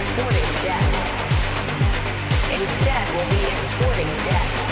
exporting death. Instead, we'll be exporting death.